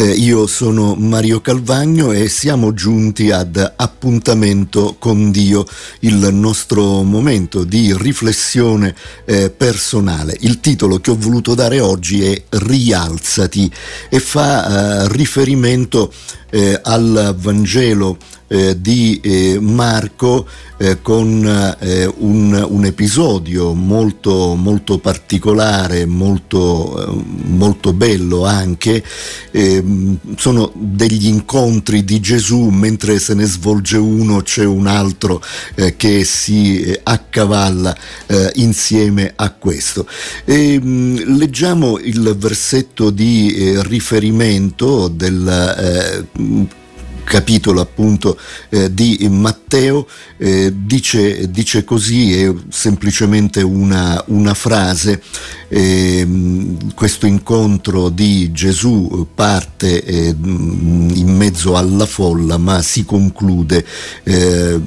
Eh, io sono Mario Calvagno e siamo giunti ad appuntamento con Dio, il nostro momento di riflessione eh, personale. Il titolo che ho voluto dare oggi è Rialzati e fa eh, riferimento eh, al Vangelo eh, di eh, Marco eh, con eh, un, un, episodio molto, molto particolare, molto, eh, molto bello anche. Ehm, sono degli incontri di Gesù, mentre se ne svolge uno c'è un altro eh, che si accavalla insieme a questo. E, ehm, leggiamo il versetto di riferimento del capitolo appunto eh, di Matteo eh, dice, dice, così, è semplicemente una, una frase, eh, questo incontro di Gesù parte eh, in mezzo alla folla ma si conclude eh,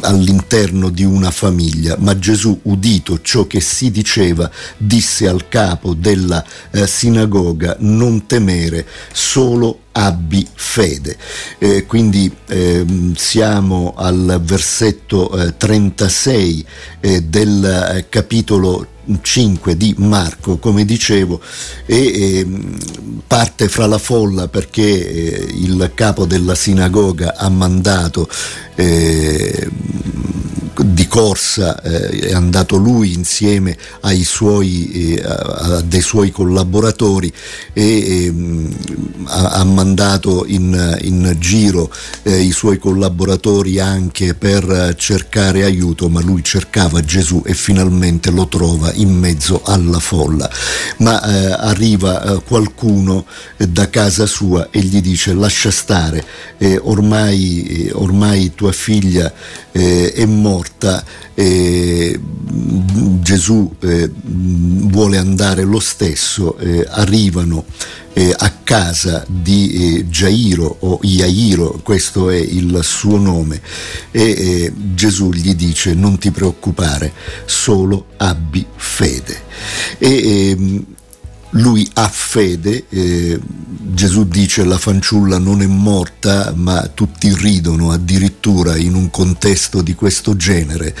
all'interno di una famiglia, ma Gesù, udito ciò che si diceva, disse al capo della eh, sinagoga, non temere, solo abbi fede. Eh, quindi eh, siamo al versetto eh, 36 eh, del eh, capitolo 5 di Marco, come dicevo, e eh, parte fra la folla perché eh, il capo della sinagoga ha mandato eh, di corsa eh, è andato lui insieme suoi, eh, a, a dei suoi collaboratori e ehm, ha, ha, mandato in, in giro eh, i suoi collaboratori anche per cercare aiuto, ma lui cercava Gesù e finalmente lo trova in mezzo alla folla. Ma eh, arriva eh, qualcuno eh, da casa sua e gli dice lascia stare, ormai, ormai tua figlia è morta eh, Gesù eh, vuole andare lo stesso, eh, arrivano eh, a casa di eh, Jairo o Iairo, questo è il suo nome, e eh, Gesù gli dice non ti preoccupare, solo abbi fede. E, ehm, lui ha fede, eh, Gesù dice la fanciulla non è morta, ma tutti ridono addirittura in un contesto di questo genere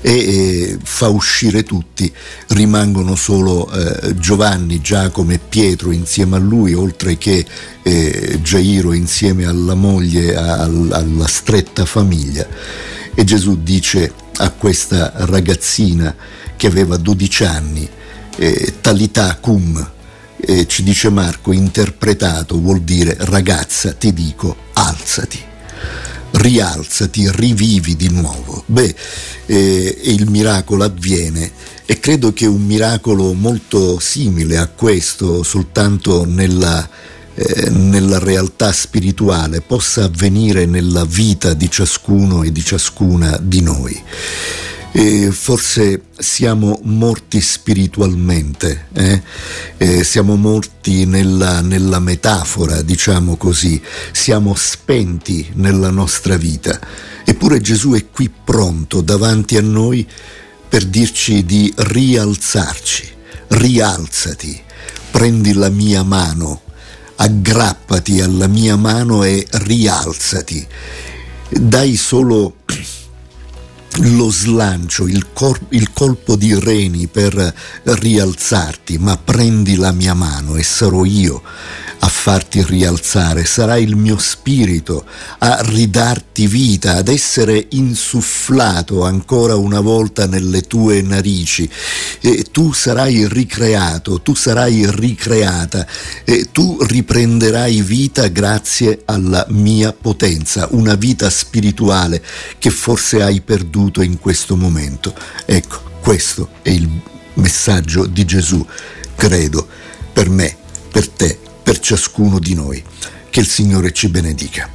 e eh, fa uscire tutti, rimangono solo eh, Giovanni, Giacomo e Pietro insieme a lui, oltre che eh, Gairo insieme alla moglie, al, alla stretta famiglia. E Gesù dice a questa ragazzina che aveva 12 anni, eh, Talità cum, eh, ci dice Marco, interpretato vuol dire ragazza, ti dico, alzati rialzati, rivivi di nuovo. Beh, eh, il miracolo avviene e credo che un miracolo molto simile a questo, soltanto nella, eh, nella realtà spirituale, possa avvenire nella vita di ciascuno e di ciascuna di noi eh, forse siamo morti spiritualmente, eh? Eh, siamo morti nella, nella metafora, diciamo così, siamo spenti nella nostra vita. Eppure Gesù è qui pronto davanti a noi per dirci di rialzarci, rialzati, prendi la mia mano, aggrappati alla mia mano e rialzati. Dai solo lo slancio, il, cor- il, colpo di reni per rialzarti, ma prendi la mia mano e sarò io a farti rialzare, sarà il mio spirito a ridarti vita, ad essere insufflato ancora una volta nelle tue narici. E tu sarai ricreato, tu sarai ricreata, e tu riprenderai vita grazie alla mia potenza, una vita spirituale che forse hai perduto in questo momento. Ecco, questo è il messaggio di Gesù, credo, per me, per te per ciascuno di noi. Che il Signore ci benedica.